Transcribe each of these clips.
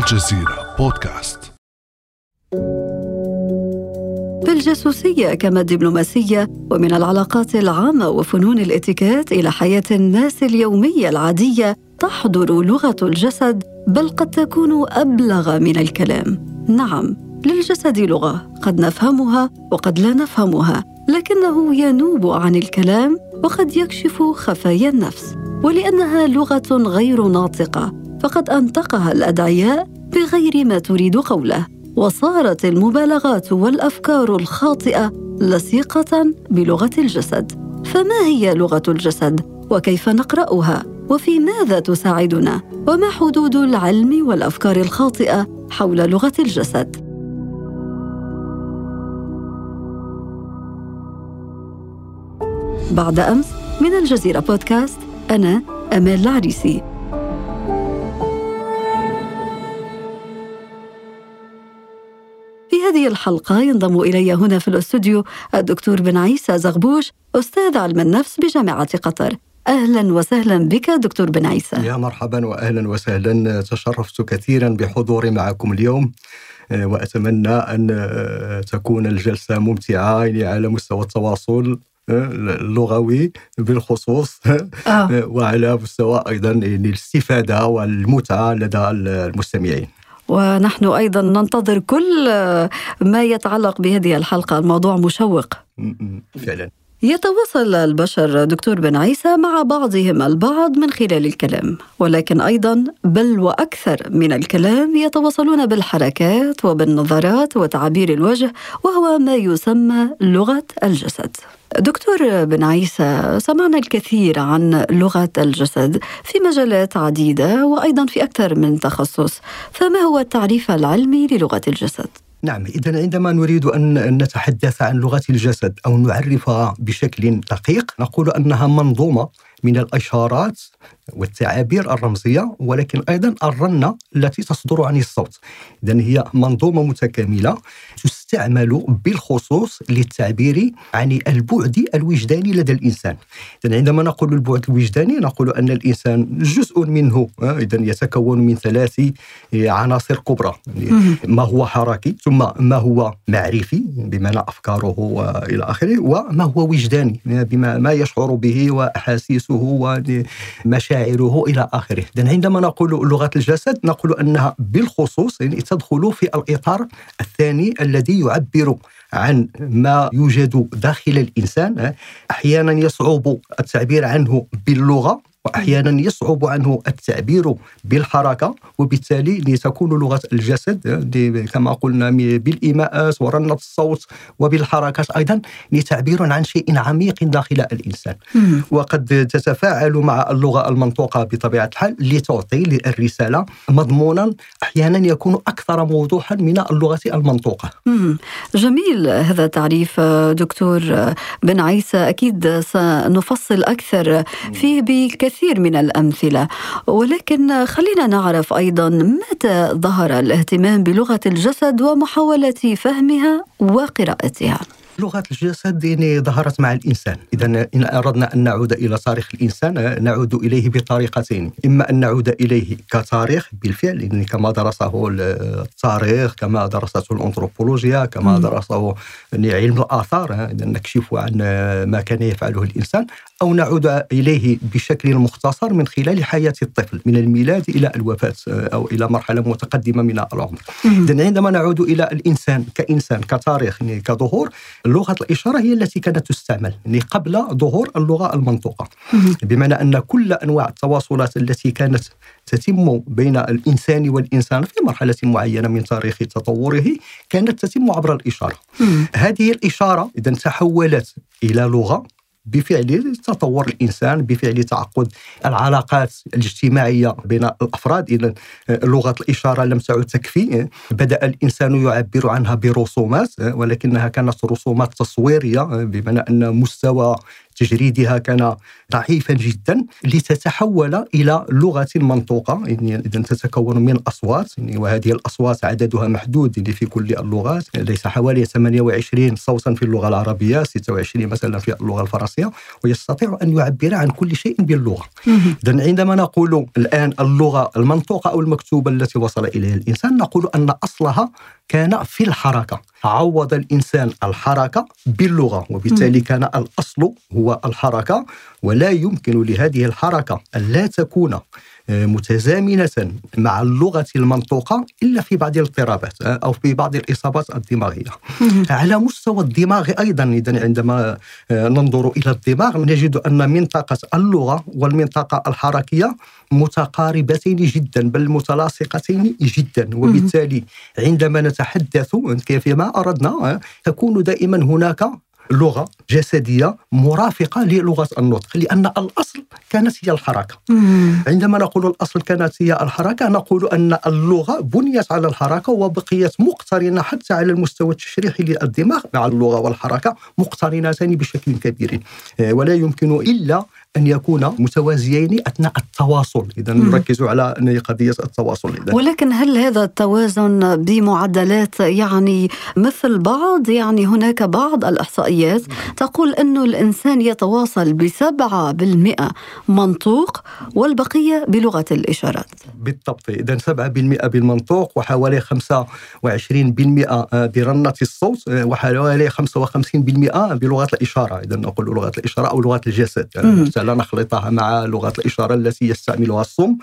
الجزيرة بودكاست. في الجاسوسية كما الدبلوماسية ومن العلاقات العامة وفنون الاتيكيت إلى حياة الناس اليومية العادية تحضر لغة الجسد بل قد تكون أبلغ من الكلام. نعم للجسد لغة قد نفهمها وقد لا نفهمها لكنه ينوب عن الكلام وقد يكشف خفايا النفس. ولأنها لغة غير ناطقة فقد أنطقها الأدعياء بغير ما تريد قوله. وصارت المبالغات والأفكار الخاطئة لصيقة بلغة الجسد. فما هي لغة الجسد؟ وكيف نقرأها؟ وفي ماذا تساعدنا؟ وما حدود العلم والأفكار الخاطئة حول لغة الجسد؟ بعد أمس من الجزيرة بودكاست أنا أمال العريسي. هذه الحلقة ينضم إلي هنا في الاستوديو الدكتور بن عيسى زغبوش أستاذ علم النفس بجامعة قطر. أهلا وسهلا بك دكتور بن عيسى يا مرحبا وأهلا وسهلا. تشرفت كثيرا بحضوري معكم اليوم وأتمنى أن تكون الجلسة ممتعة يعني على مستوى التواصل اللغوي بالخصوص آه. وعلى مستوى أيضا يعني الاستفادة والمتعة لدى المستمعين. ونحن أيضا ننتظر كل ما يتعلق بهذه الحلقة. الموضوع مشوق. فعلا. يتواصل البشر دكتور بن عيسى مع بعضهم البعض من خلال الكلام ولكن أيضا بل وأكثر من الكلام يتواصلون بالحركات وبالنظرات وتعابير الوجه وهو ما يسمى لغة الجسد. دكتور بن عيسى سمعنا الكثير عن لغة الجسد في مجالات عديدة وأيضا في أكثر من تخصص فما هو التعريف العلمي للغة الجسد؟ نعم إذا عندما نريد أن نتحدث عن لغة الجسد أو نعرفها بشكل دقيق نقول أنها منظومة من الإشارات والتعابير الرمزية ولكن أيضا الرنة التي تصدر عن الصوت. إذا هي منظومة متكاملة تستعمل بالخصوص للتعبير عن البعد الوجداني لدى الإنسان. إذا عندما نقول البعد الوجداني نقول أن الإنسان جزء منه إذا يتكون من ثلاث عناصر كبرى. ما هو حركي ثم ما هو معرفي بمعنى أفكاره وإلى آخره وما هو وجداني بما ما يشعر به وأحاسيسه ومشاعره إلى آخره. إذا عندما نقول لغة الجسد نقول أنها بالخصوص يعني تدخل في الإطار الثاني الذي يعبر عن ما يوجد داخل الإنسان أحيانا يصعب التعبير عنه باللغة. وأحيانا يصعب عنه التعبير بالحركة وبالتالي تكون لغة الجسد كما قلنا بالايماءات ورنه الصوت وبالحركات أيضا تعبير عن شيء عميق داخل الإنسان. وقد تتفاعل مع اللغة المنطوقة بطبيعة الحال لتعطي للرسالة مضمونا أحيانا يكون أكثر وضوحا من اللغة المنطوقة. جميل هذا التعريف دكتور بن عيسى. أكيد سنفصل أكثر. فيه بكثير الكثير من الأمثلة. ولكن خلينا نعرف أيضا متى ظهر الاهتمام بلغة الجسد ومحاولة فهمها وقراءتها. لغة الجسد يعني ظهرت مع الإنسان. إذا إن أردنا أن نعود إلى تاريخ الإنسان نعود إليه بطريقتين. إما أن نعود إليه كتاريخ بالفعل يعني كما درسه التاريخ كما درسته الأنثروبولوجيا كما درسه يعني علم الآثار إذا نكشف عن ما كان يفعله الإنسان. أو نعود إليه بشكل مختصر من خلال حياة الطفل من الميلاد إلى الوفاة أو إلى مرحلة متقدمة من العمر. إذا عندما نعود إلى الإنسان كإنسان كتاريخ يعني كظهور لغة الإشارة هي التي كانت تستعمل يعني قبل ظهور اللغة المنطوقة بمعنى أن كل أنواع التواصلات التي كانت تتم بين الإنسان والإنسان في مرحلة معينة من تاريخ تطوره كانت تتم عبر الإشارة. هذه الإشارة إذا تحولت إلى لغة بفعل تطور الإنسان بفعل تعقد العلاقات الاجتماعية بين الأفراد. اذا لغة الإشارة لم تعد تكفي بدأ الإنسان يعبر عنها برسومات ولكنها كانت رسومات تصويرية بمعنى أن مستوى تجريدها كان ضعيفا جدا لتتحول إلى لغة منطوقة. يعني اذا تتكون من اصوات يعني وهذه الأصوات عددها محدود يعني في كل اللغات. ليس حوالي 28 صوتا في اللغة العربية 26 مثلا في اللغة الفرنسية. ويستطيع أن يعبر عن كل شيء باللغة. اذا عندما نقول الآن اللغة المنطوقة أو المكتوبة التي وصل إليها الإنسان نقول أن أصلها كان في الحركة. عوض الإنسان الحركة باللغة وبالتالي كان الأصل هو الحركة ولا يمكن لهذه الحركة أن لا تكون متزامنة مع اللغة المنطوقة إلا في بعض الاضطرابات آه، أو في بعض الإصابات الدماغية. على مستوى الدماغ أيضا إذا عندما آه، ننظر إلى الدماغ نجد أن منطقة اللغة والمنطقة الحركية متقاربتين جدا بل متلاصقتين جدا. وبالتالي عندما نتحدث كيفما أردنا آه، تكون دائما هناك لغة جسدية مرافقة للغة النطق لأن الأصل كانت هي الحركة. عندما نقول الأصل كانت هي الحركة نقول أن اللغة بنيت على الحركة وبقيت مقترنة حتى على المستوى التشريحي للدماغ مع اللغة والحركة مقترنتان بشكل كبير. آه، ولا يمكن إلا أن يكونا متوازيين أثناء التواصل. اذا نركز على قضية التواصل. إذن. ولكن هل هذا التوازن بمعدلات يعني مثل بعض؟ يعني هناك بعض الإحصائيات تقول انه الإنسان يتواصل بسبعة بالمئة منطوق والبقية بلغة الإشارات. بالضبط. إذا 7% بالمنطوق وحوالي 25% برنه الصوت وحوالي 55% بلغة الإشارة. إذا نقول لغة الإشارة أو لغة الجسد. يعني لا نخلطها مع لغة الإشارة التي يستعملها الصم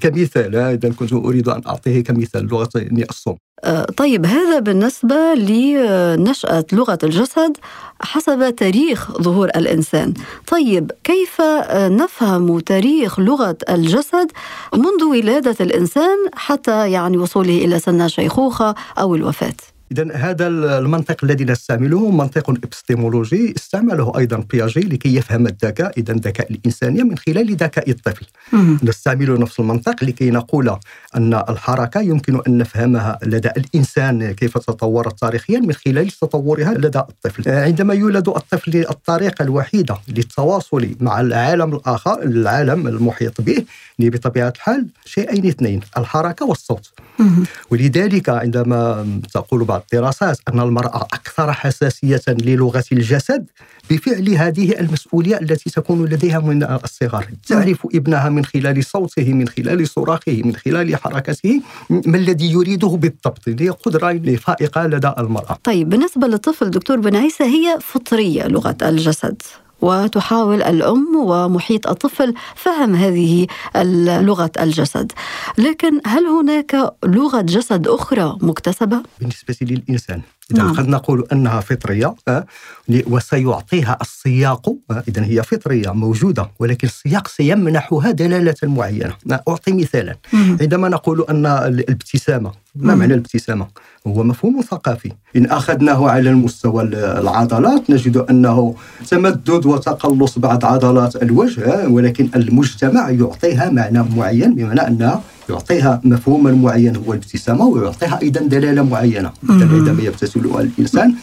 كمثال إذا كنت أريد أن أعطيه كمثال لغة الصم. آه، طيب هذا بالنسبة لنشأة لغة الجسد حسب تاريخ ظهور الإنسان. طيب كيف نفهم تاريخ لغة الجسد منذ ولادة الإنسان حتى يعني وصوله إلى سن الشيخوخة أو الوفاة؟ اذا هذا المنطق الذي نستعمله منطق إبستيمولوجي استعمله أيضا بياجي لكي يفهم الذكاء اذا الذكاء الانساني من خلال ذكاء الطفل. نستعمل نفس المنطق لكي نقول أن الحركة يمكن أن نفهمها لدى الإنسان كيف تطورت تاريخيا من خلال تطورها لدى الطفل. عندما يولد الطفل الطريقة الوحيدة للتواصل مع العالم الآخر العالم المحيط به بطبيعة الحال شيئين اثنين الحركة والصوت. ولذلك عندما تقول بعض الدراسات أن المرأة أكثر حساسية للغة الجسد بفعل هذه المسؤولية التي تكون لديها من الصغر. تعرف ابنها من خلال صوته من خلال صراخه من خلال حركته ما الذي يريده بالضبط. هي قدرة فائقة لدى المرأة. طيب بالنسبة للطفل دكتور بن عيسى هي فطرية لغة الجسد. وتحاول الأم ومحيط الطفل فهم هذه لغه الجسد. لكن هل هناك لغة جسد أخرى مكتسبة؟ بالنسبة للإنسان إذا نعم. قد نقول أنها فطرية آه، وسيعطيها السياق آه، إذا هي فطرية موجودة ولكن السياق سيمنحها دلالة معينة. آه، أعطي مثالا. عندما نقول أن الابتسامة ما معنى الابتسامة؟ هو مفهوم ثقافي. إن أخذناه على المستوى العضلات نجد أنه تمدد وتقلص بعض عضلات الوجه ولكن المجتمع يعطيها معنى معين بمعنى أنها يعطيها مفهوما معينا هو الابتسامة ويعطيها أيضا دلالة معينة. عندما يبتسم الإنسان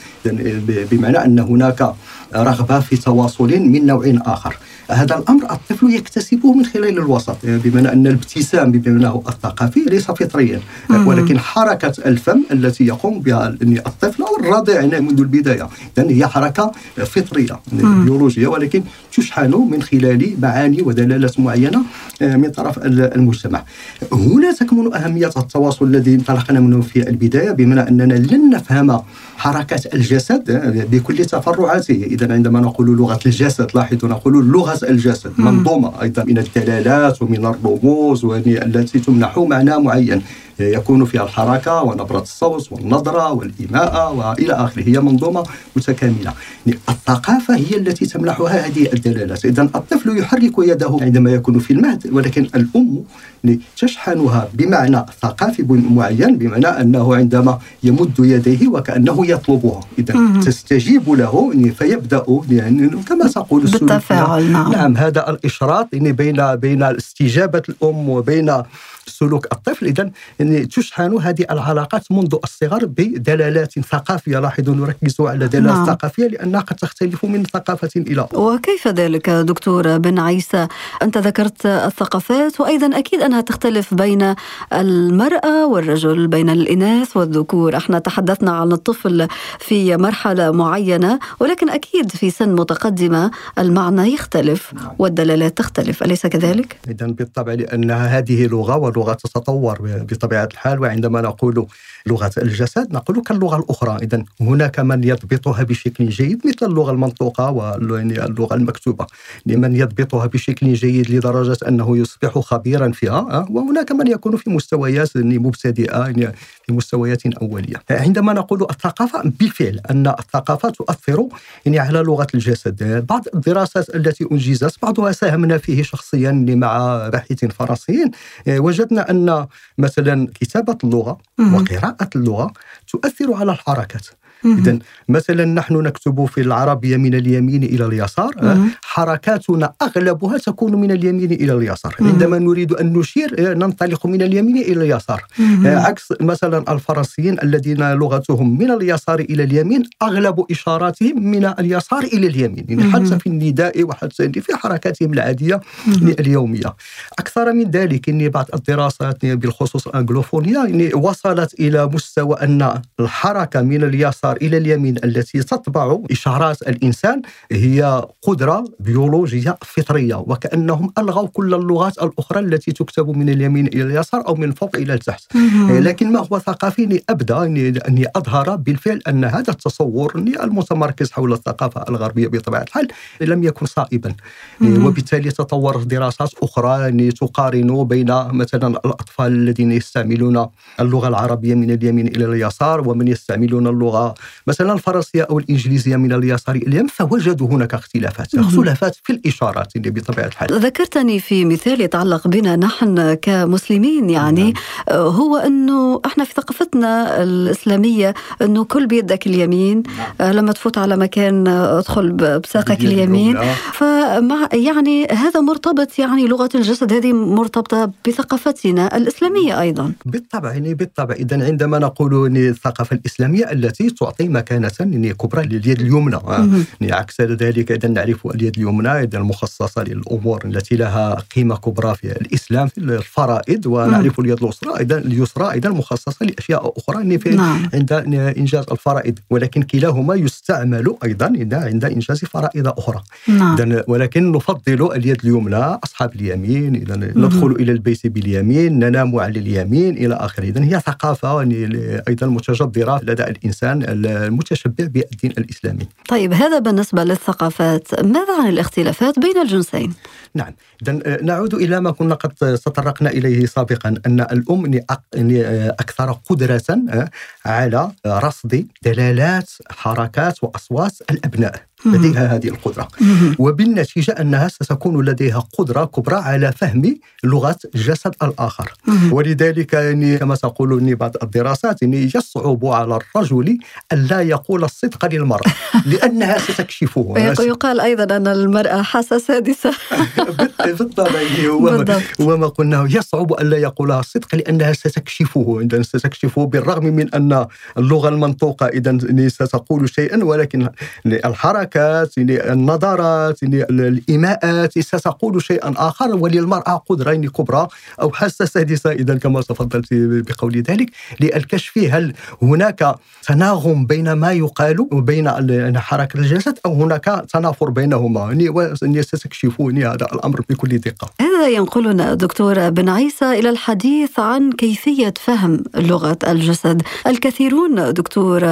بمعنى أن هناك رغبة في تواصل من نوع آخر. هذا الأمر الطفل يكتسبه من خلال الوسط بمعنى أن الابتسام بمعناه الثقافي ليس فطريا. ولكن حركة الفم التي يقوم بها الطفل أو الرضيع منذ البداية. اذا هي حركة فطرية بيولوجية ولكن تشحن من خلال معاني ودلالات معينة آه، من طرف المجتمع. هنا تكمن أهمية التواصل الذي انطلقنا منه في البداية بمعنى أننا لن نفهم حركة الجسد بكل تفرعاته. إذا عندما نقول لغة الجسد لاحظوا نقول لغة الجسد منظومة أيضا من الدلالات ومن الرموز التي تمنح معنى معين. يكون فيها الحركة ونبرة الصوت والنظرة والإيماء وإلى آخره. هي منظومة متكاملة. الثقافة هي التي تمنحها هذه الدلالات. إذا الطفل يحرك يده عندما يكون في المهد ولكن الأم تشحنها بمعنى ثقافي معين بمعنى أنه عندما يمد يديه وكأنه يطلبها. إذا تستجيب له فيبدأ يعني كما تقول بالتفاعل نعم. نعم هذا الإشراط بين بين استجابة الأم وبين سلوك الطفل. اذا يعني تشحن هذه العلاقات منذ الصغر بدلالات ثقافية. لاحظوا نركز على دلالات نعم. ثقافية لأنها قد تختلف من ثقافة إلى أخرى وكيف ذلك دكتور بن عيسى؟ أنت ذكرت الثقافات وأيضا أكيد أنها تختلف بين المرأة والرجل بين الإناث والذكور. إحنا تحدثنا عن الطفل في مرحلة معينة ولكن أكيد في سن متقدمة المعنى يختلف نعم. والدلالات تختلف. أليس كذلك؟ اذا بالطبع لأن هذه لغة ولغه تتطور بطبيعة الحال وعندما نقول لغة الجسد نقول كاللغة الأخرى. إذا هناك من يضبطها بشكل جيد مثل اللغة المنطوقه واللغة المكتوبة. لمن يضبطها بشكل جيد لدرجة أنه يصبح خبيرا فيها وهناك من يكون في مستويات مبتدئه في مستويات أولية. عندما نقول الثقافة بالفعل أن الثقافة تؤثر يعني على لغة الجسد. بعض الدراسات التي أنجزت بعضها ساهمنا فيه شخصيا مع باحثين فرنسيين وجدنا أن مثلا كتابة اللغة وقراءة اللغة تؤثر على الحركات اذا مثلا نحن نكتب في العربيه من اليمين إلى اليسار حركاتنا أغلبها تكون من اليمين إلى اليسار. عندما نريد أن نشير ننطلق من اليمين إلى اليسار. عكس مثلا الفرنسيين الذين لغتهم من اليسار إلى اليمين أغلب إشاراتهم من اليسار إلى اليمين يعني حتى في النداء وحتى في حركاتهم العادية اليومية. أكثر من ذلك ان بعض الدراسات بالخصوص الانجلوفونيه يعني وصلت إلى مستوى أن الحركة من اليسار اليسار إلى اليمين التي تطبع إشارات الإنسان هي قدرة بيولوجية فطرية وكأنهم ألغوا كل اللغات الأخرى التي تكتب من اليمين إلى اليسار أو من فوق إلى التحت. لكن ما هو ثقافي؟ أبدأ إني أظهر بالفعل أن هذا التصور المتمركز حول الثقافة الغربية بطبيعة الحال لم يكن صائبا. وبالتالي تطورت دراسات أخرى يعني تقارن بين مثلا الأطفال الذين يستعملون اللغة العربية من اليمين إلى اليسار ومن يستعملون اللغة مثلا الفرنسية أو الإنجليزية من اليسار إلى اليمين فوجدوا هناك اختلافات اختلافات في الإشارات بطبيعة الحال. ذكرتني في مثال يتعلق بنا نحن كمسلمين يعني نعم. هو أنه إحنا في ثقافتنا الإسلامية أنه كل بيدك اليمين نعم. لما تفوت على مكان ادخل بساقك اليمين. فمع يعني هذا مرتبط يعني لغة الجسد هذه مرتبطة بثقافتنا الإسلامية أيضا. بالطبع يعني بالطبع. اذا عندما نقول الثقافه الإسلامية التي تعطي مكانة كبرى لليد اليمنى. يعني عكس ذلك إذا نعرف اليد اليمنى إذا المخصصة للأمور التي لها قيمة كبرى في الإسلام في الفرائض ونعرف اليد اليسرى أيضا اليسرى أيضا مخصصة لأشياء أخرى في نعم. عند إنجاز الفرائض. ولكن كلاهما يستعمل أيضا عند إنجاز فرائض أخرى. نعم. ولكن نفضل اليد اليمنى أصحاب اليمين إذا ندخل إلى البيت باليمين ننام على اليمين إلى آخره. إذا هي ثقافة أيضا متجذرة لدى الإنسان المتشبع بالدين الإسلامي طيب هذا بالنسبة للثقافات ماذا عن الاختلافات بين الجنسين؟ نعم. إذا آه، نعود إلى ما كنا قد تطرقنا إليه سابقا أن الأم أكثر قدرة آه، على رصد دلالات حركات وأصوات الأبناء لديها هذه القدرة. وبالنتيجة أنها ستكون لديها قدرة كبرى على فهم لغة جسد الآخر. ولذلك يعني كما تقول بعض الدراسات يعني يصعب على الرجل أن لا يقول الصدق للمرأة لأنها ستكشفه. يقال أيضا أن المرأة حاسة سادسة. بالطبع وما قلناه. يصعب أن لا يقولها الصدق لأنها ستكشفه. إذا ستكشفه بالرغم من أن اللغة المنطوقة. إذا ستقول شيئا ولكن الحركات النظرات الإيماءات ستقول شيئا آخر. وللمراه قدره كبرى أو حاسه سادسه إذا كما تفضلت بقول ذلك للكشف هل هناك تناغم بين ما يقال وبين حركة الجسد أو هناك تنافر بينهما. يعني ستكشفون هذا. الأمر بكل دقة. هذا ينقلنا دكتور بن عيسى إلى الحديث عن كيفية فهم لغة الجسد. الكثيرون دكتور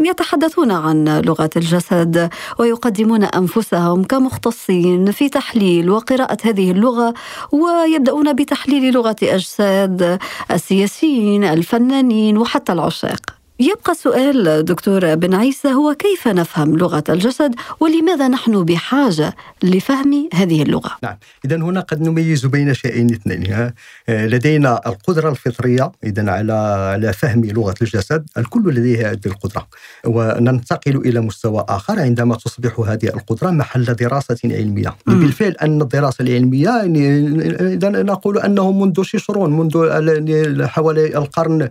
يتحدثون عن لغة الجسد ويقدمون أنفسهم كمختصين في تحليل وقراءة هذه اللغة ويبدأون بتحليل لغة أجساد السياسيين الفنانين وحتى العشاق يبقى السؤال دكتور بن عيسى هو كيف نفهم لغة الجسد ولماذا نحن بحاجة لفهم هذه اللغة؟ نعم إذا هنا قد نميز بين شيئين اثنين لدينا القدرة الفطرية إذا على على فهم لغة الجسد الكل لديه هذه القدرة وننتقل إلى مستوى آخر عندما تصبح هذه القدرة محل دراسة علمية. م. بالفعل أن الدراسة العلمية يعني إذا نقول أنه منذ شهور منذ حوالي القرن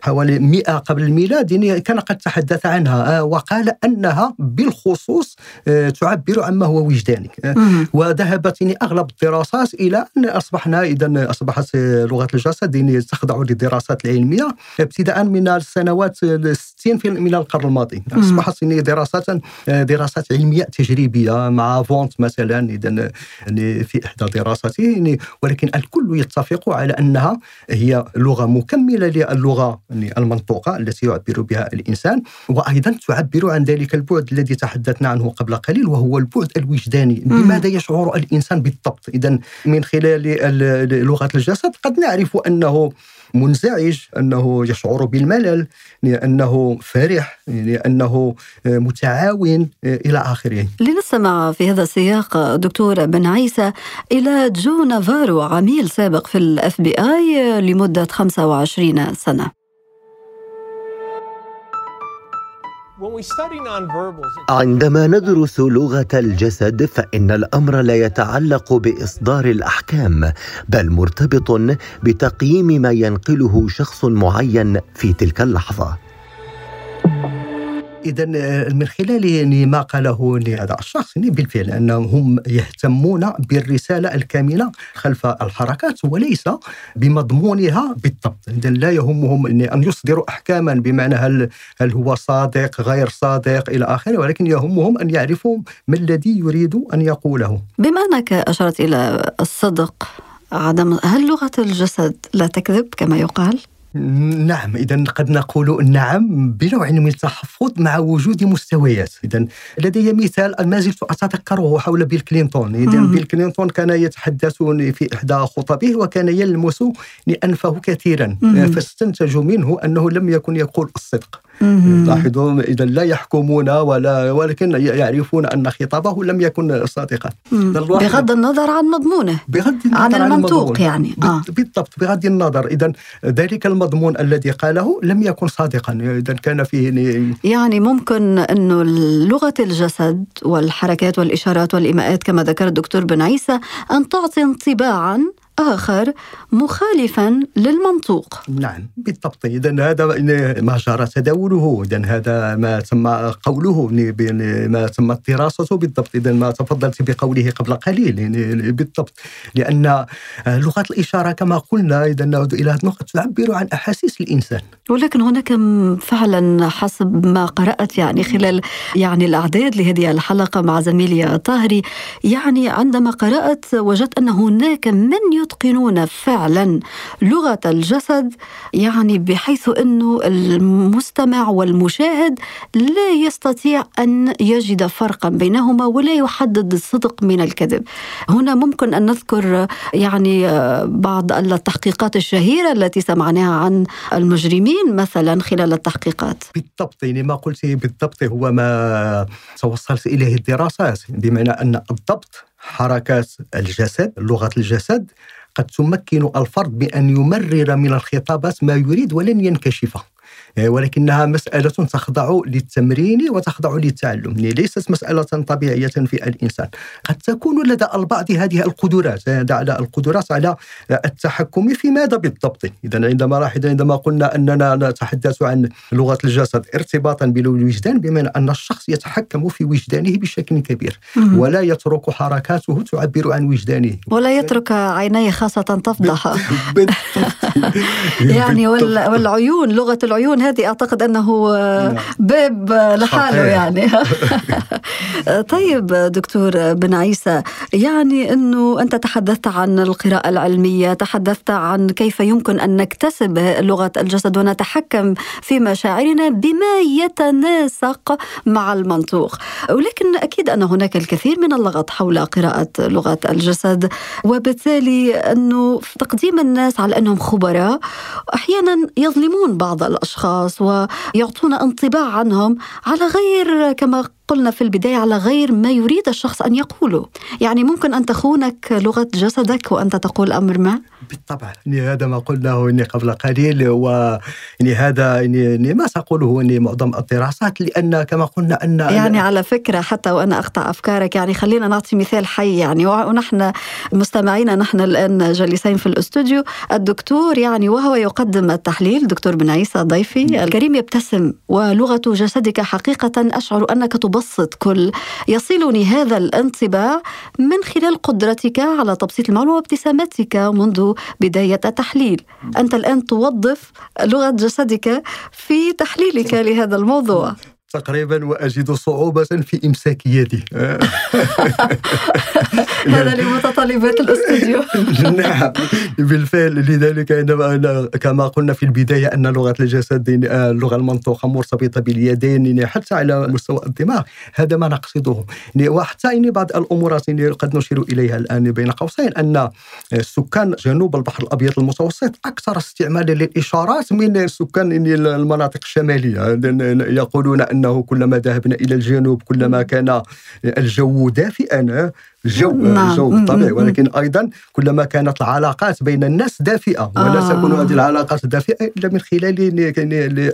حوالي 100 قبل الميلاد يعني كان قد تحدث عنها آه، وقال أنها بالخصوص آه، تعبر عما هو وجداني آه، وذهبت يعني أغلب الدراسات إلى أن أصبحنا اذا أصبحت لغة الجسد يعني تخضع للدراسات العلمية ابتداء من السنوات 60 من القرن الماضي. أصبحت يعني دراسات دراسات علمية تجريبية مع فونت مثلا اذا يعني في إحدى دراساته يعني ولكن الكل يتفق على أنها هي لغة مكملة للغة المنطوقة التي يعبر بها الإنسان وأيضا تعبر عن ذلك البعد الذي تحدثنا عنه قبل قليل وهو البعد الوجداني بماذا يشعر الإنسان بالضبط إذا من خلال لغة الجسد قد نعرف أنه منزعج أنه يشعر بالملل لأنه فرح لأنه متعاون إلى آخره. لنستمع في هذا السياق دكتور بن عيسى إلى جو نافارو عميل سابق في ال FBI لمدة 25 سنة. عندما ندرس لغة الجسد فإن الأمر لا يتعلق بإصدار الأحكام بل مرتبط بتقييم ما ينقله شخص معين في تلك اللحظة. اذا آه، من خلال ما قاله هذا الشخص بالفعل أنهم يهتمون بالرسالة الكاملة خلف الحركات وليس بمضمونها بالضبط اذا لا يهمهم أن يصدروا احكاما بمعنى هل هل هو صادق غير صادق إلى آخره ولكن يهمهم أن يعرفوا ما الذي يريد أن يقوله بما أنك أشرت إلى الصدق عدم هل لغة الجسد لا تكذب كما يقال؟ نعم إذا قد نقول نعم بنوع من التحفظ مع وجود مستويات. إذا لدي مثال ما زلت أتذكره حول بيل كلينتون. إذا بيل كلينتون كان يتحدث في إحدى خطبه وكان يلمس انفه كثيرا. فاستنتج منه أنه لم يكن يقول الصدق. لاحظوا إذا لا يحكمون ولا ولكن يعرفون أن خطابه لم يكن صادقا. بغض النظر عن مضمونه بغض النظر عن المنطوق يعني. آه. بالضبط بغض النظر. إذا ذلك المضمون الذي قاله لم يكن صادقا. إذا كان فيه يعني ممكن أنه لغة الجسد والحركات والإشارات والإيماءات كما ذكر الدكتور بن عيسى أن تعطي انطباعا آخر مخالفا للمنطوق. نعم بالضبط. إذا هذا ما جرى تداوله إذا هذا ما تم قوله ما تم دراسته بالضبط. إذا ما تفضلت بقوله قبل قليل بالضبط. لأن لغة الإشارة كما قلنا إذا نعود إلى النقطة تعبر عن أحاسيس الإنسان. ولكن هناك فعلا حسب ما قرأت يعني خلال يعني الأعداد لهذه الحلقة مع زميلي طاهري يعني عندما قرأت وجدت أن هناك من يتقنون فعلا لغة الجسد يعني بحيث إنه المستمع والمشاهد لا يستطيع أن يجد فرقا بينهما ولا يحدد الصدق من الكذب. هنا ممكن أن نذكر يعني بعض التحقيقات الشهيرة التي سمعناها عن المجرمين مثلا خلال التحقيقات. بالضبط يعني ما قلت بالضبط هو ما توصلت إليه الدراسات بمعنى أن الضبط حركات الجسد لغة الجسد قد تمكن الفرد بأن يمرر من الخطابات ما يريد ولن ينكشف ولكنها مسألة تخضع للتمرين وتخضع للتعلم ليست مسألة طبيعية في الإنسان. قد تكون لدى البعض هذه القدرات على القدرات على التحكم في ماذا بالضبط. إذا عندما لاحظ عندما قلنا أننا نتحدث عن لغة الجسد ارتباطا بالوجدان بمعنى أن الشخص يتحكم في وجدانه بشكل كبير ولا يترك حركاته تعبر عن وجدانه. ولا يترك عينيه خاصة تفضح. يعني والعيون لغة العيون هذه أعتقد أنه نعم. باب لحاله يعني. طيب دكتور بن عيسى يعني إنه أنت تحدثت عن القراءة العلمية تحدثت عن كيف يمكن أن نكتسب لغة الجسد ونتحكم في مشاعرنا بما يتناسق مع المنطوق. ولكن أكيد أن هناك الكثير من اللغط حول قراءة لغة الجسد وبالتالي أنه تقديم الناس على أنهم خبراء أحيانا يظلمون بعض الأشخاص ويعطون انطباع عنهم على غير كما قلنا في البداية على غير ما يريد الشخص أن يقوله. يعني ممكن أن تخونك لغة جسدك وأنت تقول أمر ما. بالطبع يعني هذا ما قلناه يعني قبل قليل و يعني هذا يعني ما سأقوله يعني معظم الدراسات لأن كما قلنا أن يعني على فكرة حتى وأنا أقطع أفكارك يعني خلينا نعطي مثال حي يعني ونحن مستمعينا نحن الآن جالسين في الأستوديو. الدكتور يعني وهو يقدم التحليل دكتور بن عيسى ضيفي الكريم يبتسم ولغة جسدك حقيقة. أشعر أنك تبسط كل. يصلني هذا الانطباع من خلال قدرتك على تبسيط المعلومة وابتسامتك منذ بداية التحليل. أنت الآن توظف لغة جسدك في تحليلك لهذا الموضوع. تقريبا وأجد صعوبة في إمساك يدي. هذا لمتطلبات الأستوديو. نعم. بالفعل لذلك عندما كما قلنا في البداية أن لغة الجسد اللغة المنطوقة مرتبطة باليدين حتى على مستوى الدماغ. هذا ما نقصده. وحتى بعض الامورات قد نشير إليها الآن بين قوسين أن سكان جنوب البحر الأبيض المتوسط أكثر استعمالا للإشارات من سكان المناطق الشمالية. يقولون أن أنه كلما ذهبنا إلى الجنوب كلما كان الجو دافئا الجو نعم. الجو بالطبع ولكن أيضا كلما كانت العلاقات بين الناس دافئة ولا آه. تكون هذه العلاقات دافئة إلا من خلال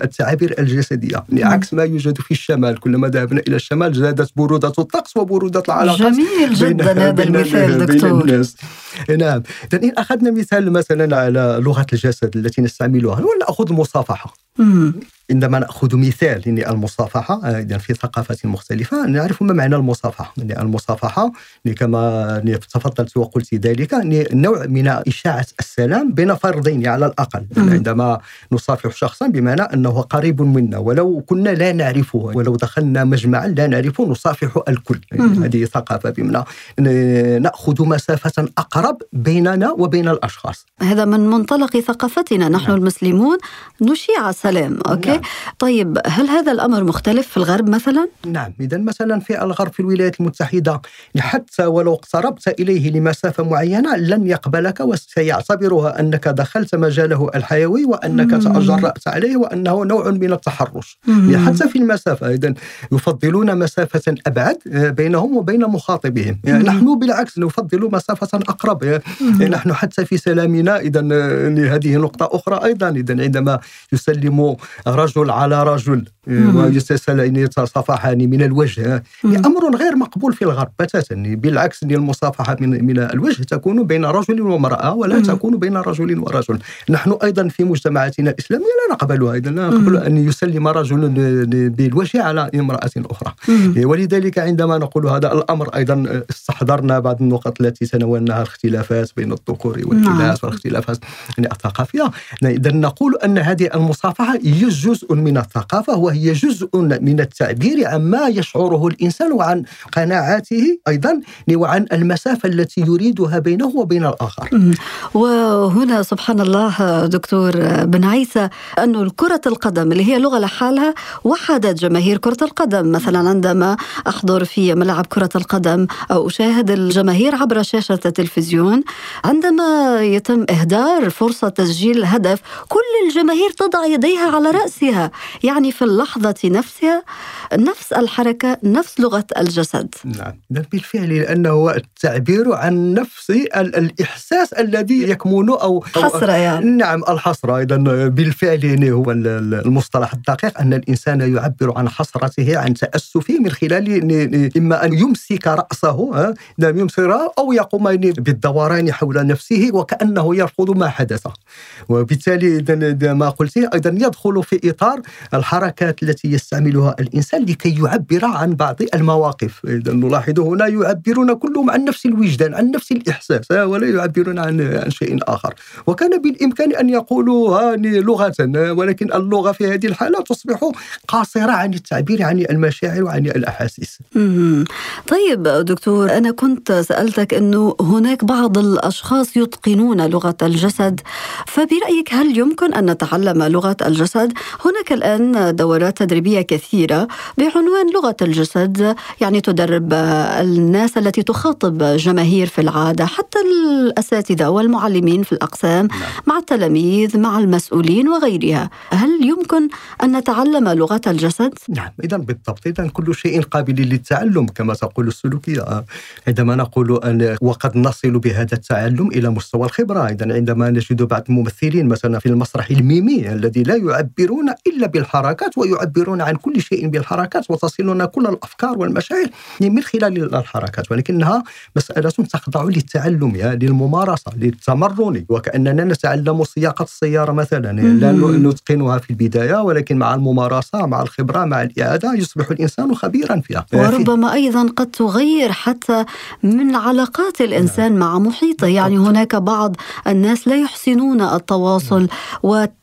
التعابير الجسدية. يعني عكس ما يوجد في الشمال. كلما ذهبنا إلى الشمال زادت بروده الطقس وبروده العلاقات جميل جدا هذا المثال دكتور. بين الناس. نعم. اذا إن أخذنا مثال مثلا على لغة الجسد التي نستعملها وناخذ المصافحه عندما نأخذ مثال يعني المصافحة يعني في ثقافات مختلفة نعرف ما معنى المصافحة. يعني المصافحة يعني كما تفضلت وقلت ذلك يعني نوع من إشاعة السلام بين فردين على الأقل. يعني عندما نصافح شخصا بمعنى أنه قريب منا ولو كنا لا نعرفه ولو دخلنا مجمعا لا نعرفه نصافح الكل. يعني هذه ثقافة بمعنى نأخذ مسافة أقرب بيننا وبين الأشخاص. هذا من منطلق ثقافتنا نحن نعم. المسلمون نشيع السلام أوكي؟ نعم. طيب هل هذا الأمر مختلف في الغرب مثلا؟ نعم اذا مثلا في الغرب في الولايات المتحدة حتى ولو اقتربت إليه لمسافة معينة لن يقبلك وسيعتبرها أنك دخلت مجاله الحيوي وأنك تجرأت عليه وأنه نوع من التحرش. حتى في المسافة اذا يفضلون مسافة أبعد آه، بينهم وبين مخاطبهم. يعني نحن بالعكس نفضل مسافة أقرب. يعني نحن حتى في سلامنا اذا آه، هذه نقطة أخرى أيضا. اذا عندما يسلم رجل على رجل. ويتصافحان من الوجه. أمر غير مقبول في الغرب بتاتا بالعكس المصافحة من من الوجه تكون بين رجل وامرأة ولا تكون بين رجل ورجل. نحن أيضا في مجتمعاتنا الإسلامية لا نقبلها أيضا لا نقبل أن يسلم رجل بالوجه على امرأة أخرى. ولذلك عندما نقول هذا الأمر أيضا استحضرنا بعض النقط التي تناولناها الاختلافات بين الذكور والاناث نعم. والاختلافات الثقافية. اذا نقول أن هذه المصافحة هي جزء من الثقافة وهي جزء من التعبير عن ما يشعره الإنسان وعن قناعاته أيضا وعن المسافة التي يريدها بينه وبين الآخر. وهنا سبحان الله دكتور بن عيسى انه كره القدم اللي هي لغة لحالها وحدت جماهير كرة القدم. مثلا عندما أحضر في ملعب كرة القدم أو أشاهد الجماهير عبر شاشة التلفزيون عندما يتم إهدار فرصة تسجيل هدف كل الجماهير تضع يديها على راسها يعني في اللحظة نفسها نفس الحركة نفس لغة الجسد. نعم. بالفعل لأنه التعبير عن نفس الإحساس الذي يكمن أو حسره يعني نعم الحسرة اذا بالفعل يعني هو المصطلح الدقيق أن الإنسان يعبر عن حسرته عن تأسفه من خلال إما أن يمسك نعم يمسك أو يقوم بالدوران حول نفسه وكأنه يرفض ما حدث. وبالتالي ما قلت أيضا يدخل في اطار الحركات التي يستعملها الإنسان لكي يعبر عن بعض المواقف. إذا نلاحظ هنا يعبرون كلهم عن نفس الوجدان عن نفس الإحساس ولا يعبرون عن عن شيء آخر. وكان بالإمكان أن يقولوا لغة ولكن اللغة في هذه الحالة تصبح قاصرة عن التعبير عن المشاعر وعن الأحاسيس. طيب دكتور أنا كنت سألتك انه هناك بعض الأشخاص يتقنون لغة الجسد فبرأيك هل يمكن أن نتعلم لغة الجسد؟ هناك الآن دورات تدريبية كثيرة بعنوان لغة الجسد يعني تدرب الناس التي تخاطب جماهير في العادة حتى الأساتذة والمعلمين في الأقسام نعم. مع التلاميذ مع المسؤولين وغيرها هل يمكن أن نتعلم لغة الجسد؟ نعم إذا بالضبط إذا كل شيء قابل للتعلم كما تقول السلوكية عندما نقول أن وقد نصل بهذا التعلم إلى مستوى الخبرة إذا عندما نجد بعض الممثلين مثلا في المسرح الميمي الذي لا يعبرون إلا بالحركات ويعبرون عن كل شيء بالحركات وتصلنا كل الأفكار والمشاعر من خلال الحركات ولكنها مسألة تخضع للتعلم للممارسة للتمرن. وكأننا نتعلم سياقة السيارة مثلا لا نتقنها في البداية ولكن مع الممارسة مع الخبرة مع الإعادة يصبح الإنسان خبيرا فيها. وربما أيضا قد تغير حتى من علاقات الإنسان نعم. مع محيطه. يعني هناك بعض الناس لا يحسنون التواصل نعم.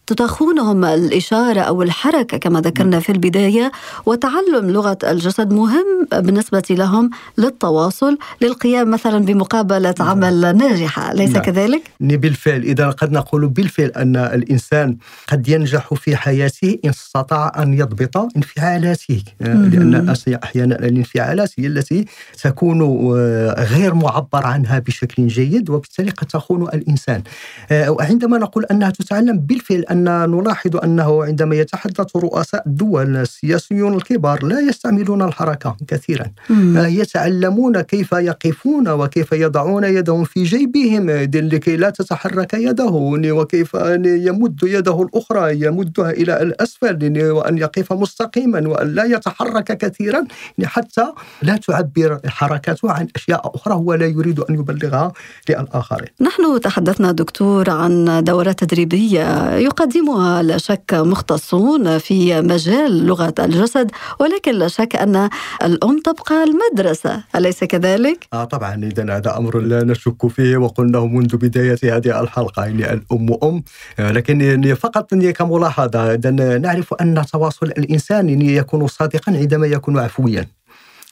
تخونهم الإشارة أو الحركة كما ذكرنا في البداية وتعلم لغة الجسد مهم بالنسبة لهم للتواصل للقيام مثلا بمقابلة نعم. عمل ناجحة ليس نعم. كذلك؟ بالفعل إذا قد نقول بالفعل أن الإنسان قد ينجح في حياته إن استطاع أن يضبط انفعالاته لأن أحيانا الانفعالات هي التي تكون آه، غير معبر عنها بشكل جيد وبالتالي قد تخون الإنسان آه، عندما نقول أنها تتعلم بالفعل أن نلاحظ أنه عندما يتحدث رؤساء الدول السياسيون الكبار لا يستعملون الحركة كثيرا. مم. آه، يتعلمون كيف يقفون وكيف يضعون يدهم في جيبهم. لكي لا تتحرك يده وكيف يمد يده الأخرى يمدها إلى الأسفل وأن يقف مستقيما وأن لا يتحرك كثيرا. حتى لا تعبر حركاته عن أشياء أخرى هو لا يريد أن يبلغها للآخرين. نحن تحدثنا دكتور عن دورات تدريبية. يقدمها لا شك مختصون في مجال لغة الجسد ولكن لا شك أن الأم تبقى المدرسة أليس كذلك؟ آه طبعا إذا هذا أمر لا نشك فيه وقلناه منذ بداية هذه الحلقة يعني الأم أم لكن فقط كملاحظة نعرف أن تواصل الإنسان يكون صادقا عندما يكون عفويا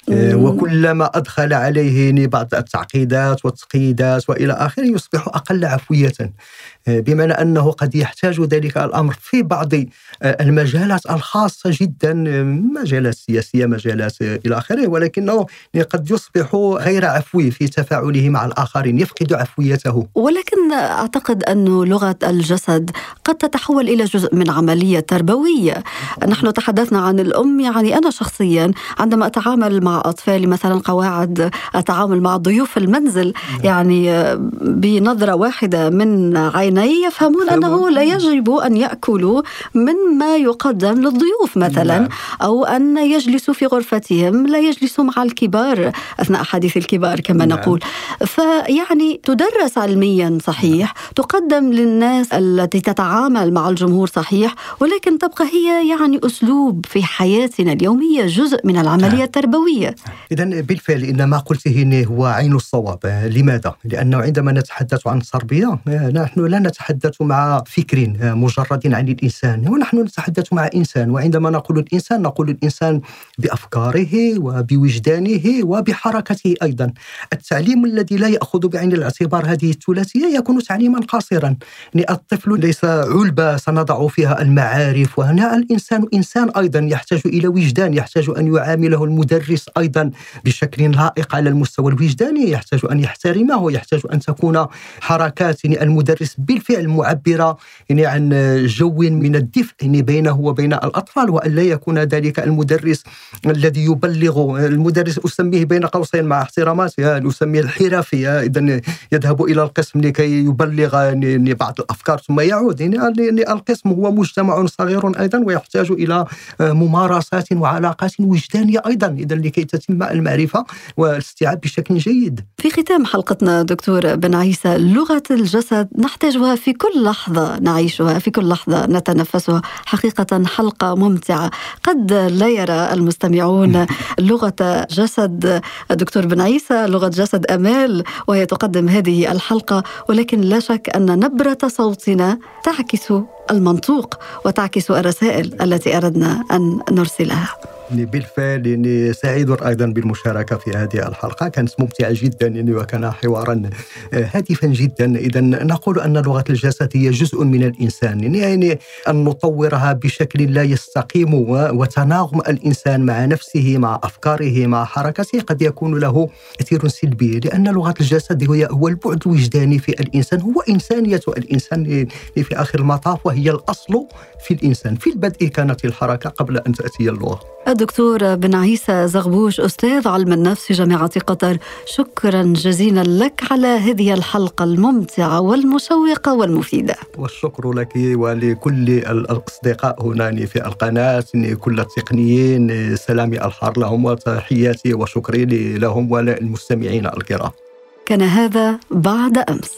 وكلما أدخل عليه بعض التعقيدات والتقييدات وإلى آخره يصبح أقل عفوية. بمعنى أنه قد يحتاج ذلك الأمر في بعض آه، المجالات الخاصة جدا مجالات سياسية مجالات إلى آخره ولكنه قد يصبح غير عفوي في تفاعله مع الآخرين يفقد عفويته. ولكن أعتقد أن لغة الجسد قد تتحول إلى جزء من عملية تربوية. نحن تحدثنا عن الأم يعني أنا شخصيا عندما أتعامل مع أطفالي مثلا قواعد التعامل مع ضيوف المنزل نعم. يعني آه، بنظرة واحدة من عين عيني يفهمون أنه لا يجب أن يأكلوا من ما يقدم للضيوف مثلا نعم. أو أن يجلسوا في غرفتهم لا يجلسوا مع الكبار أثناء حديث الكبار كما نعم. نقول فيعني تدرس علميا صحيح نعم. تقدم للناس التي تتعامل مع الجمهور صحيح ولكن تبقى هي يعني أسلوب في حياتنا اليومية جزء من العملية نعم. التربوية إذا بالفعل إن ما قلته هو عين الصواب. لماذا؟ لأنه عندما نتحدث عن التربية نحن لا نتحدث مع فكر مجرد عن الإنسان. ونحن نتحدث مع إنسان. وعندما نقول الإنسان نقول الإنسان بأفكاره وبوجدانه وبحركته أيضا. التعليم الذي لا يأخذ بعين الاعتبار هذه الثلاثية يكون تعليما قاصرا. الطفل ليس علبة سنضع فيها المعارف. وهنا الإنسان إنسان أيضا يحتاج إلى وجدان يحتاج أن يعامله المدرس أيضا بشكل لائق على المستوى الوجداني يحتاج أن يحترمه يحتاج أن تكون حركات يعني المدرس بالفعل معبرة يعني عن جو من الدفء يعني بينه وبين الأطفال والا يكون ذلك المدرس الذي يبلغ المدرس أسميه بين قوسين مع احتراماتي يعني اسميه الحرفي اذا يذهب إلى القسم لكي يبلغ يعني بعض الأفكار ثم يعود يعني القسم هو مجتمع صغير أيضا ويحتاج إلى ممارسات وعلاقات وجدانية أيضا اذا لكي تتم المعرفة والاستيعاب بشكل جيد. في ختام حلقتنا دكتور بن عيسى لغة الجسد نحتاج نحتاجها في كل لحظة نعيشها في كل لحظة نتنفسها. حقيقة حلقة ممتعة. قد لا يرى المستمعون لغة جسد. الدكتور بن عيسى لغة جسد أمال وهي تقدم هذه الحلقة. ولكن لا شك أن نبرة صوتنا تعكس المنطوق وتعكس الرسائل التي أردنا أن نرسلها. يعني بالفعل يعني سعيد أيضا بالمشاركة في هذه الحلقة. كانت ممتعه جدا يعني وكان حوارا آه، هادفا جدا. اذا نقول أن لغه الجسد هي جزء من الإنسان. يعني أن نطورها بشكل لا يستقيم وتناغم الإنسان مع نفسه مع أفكاره مع حركته. قد يكون له كثير سلبي لأن لغه الجسد هو البعد الوجداني في الإنسان. هو إنسانية الإنسان في آخر المطاف وهي الأصل في الإنسان. في البدء كانت الحركة قبل أن تأتي اللغة. الدكتور بن عيسى زغبوش أستاذ علم النفس في جامعة قطر. شكرا جزيلا لك على هذه الحلقة الممتعة والمشوقة والمفيدة. والشكر لك ولكل الأصدقاء هنا في القناة كل التقنيين سلامي الحار لهم وتحياتي وشكري لهم وللمستمعين الكرام. كان هذا بعد أمس.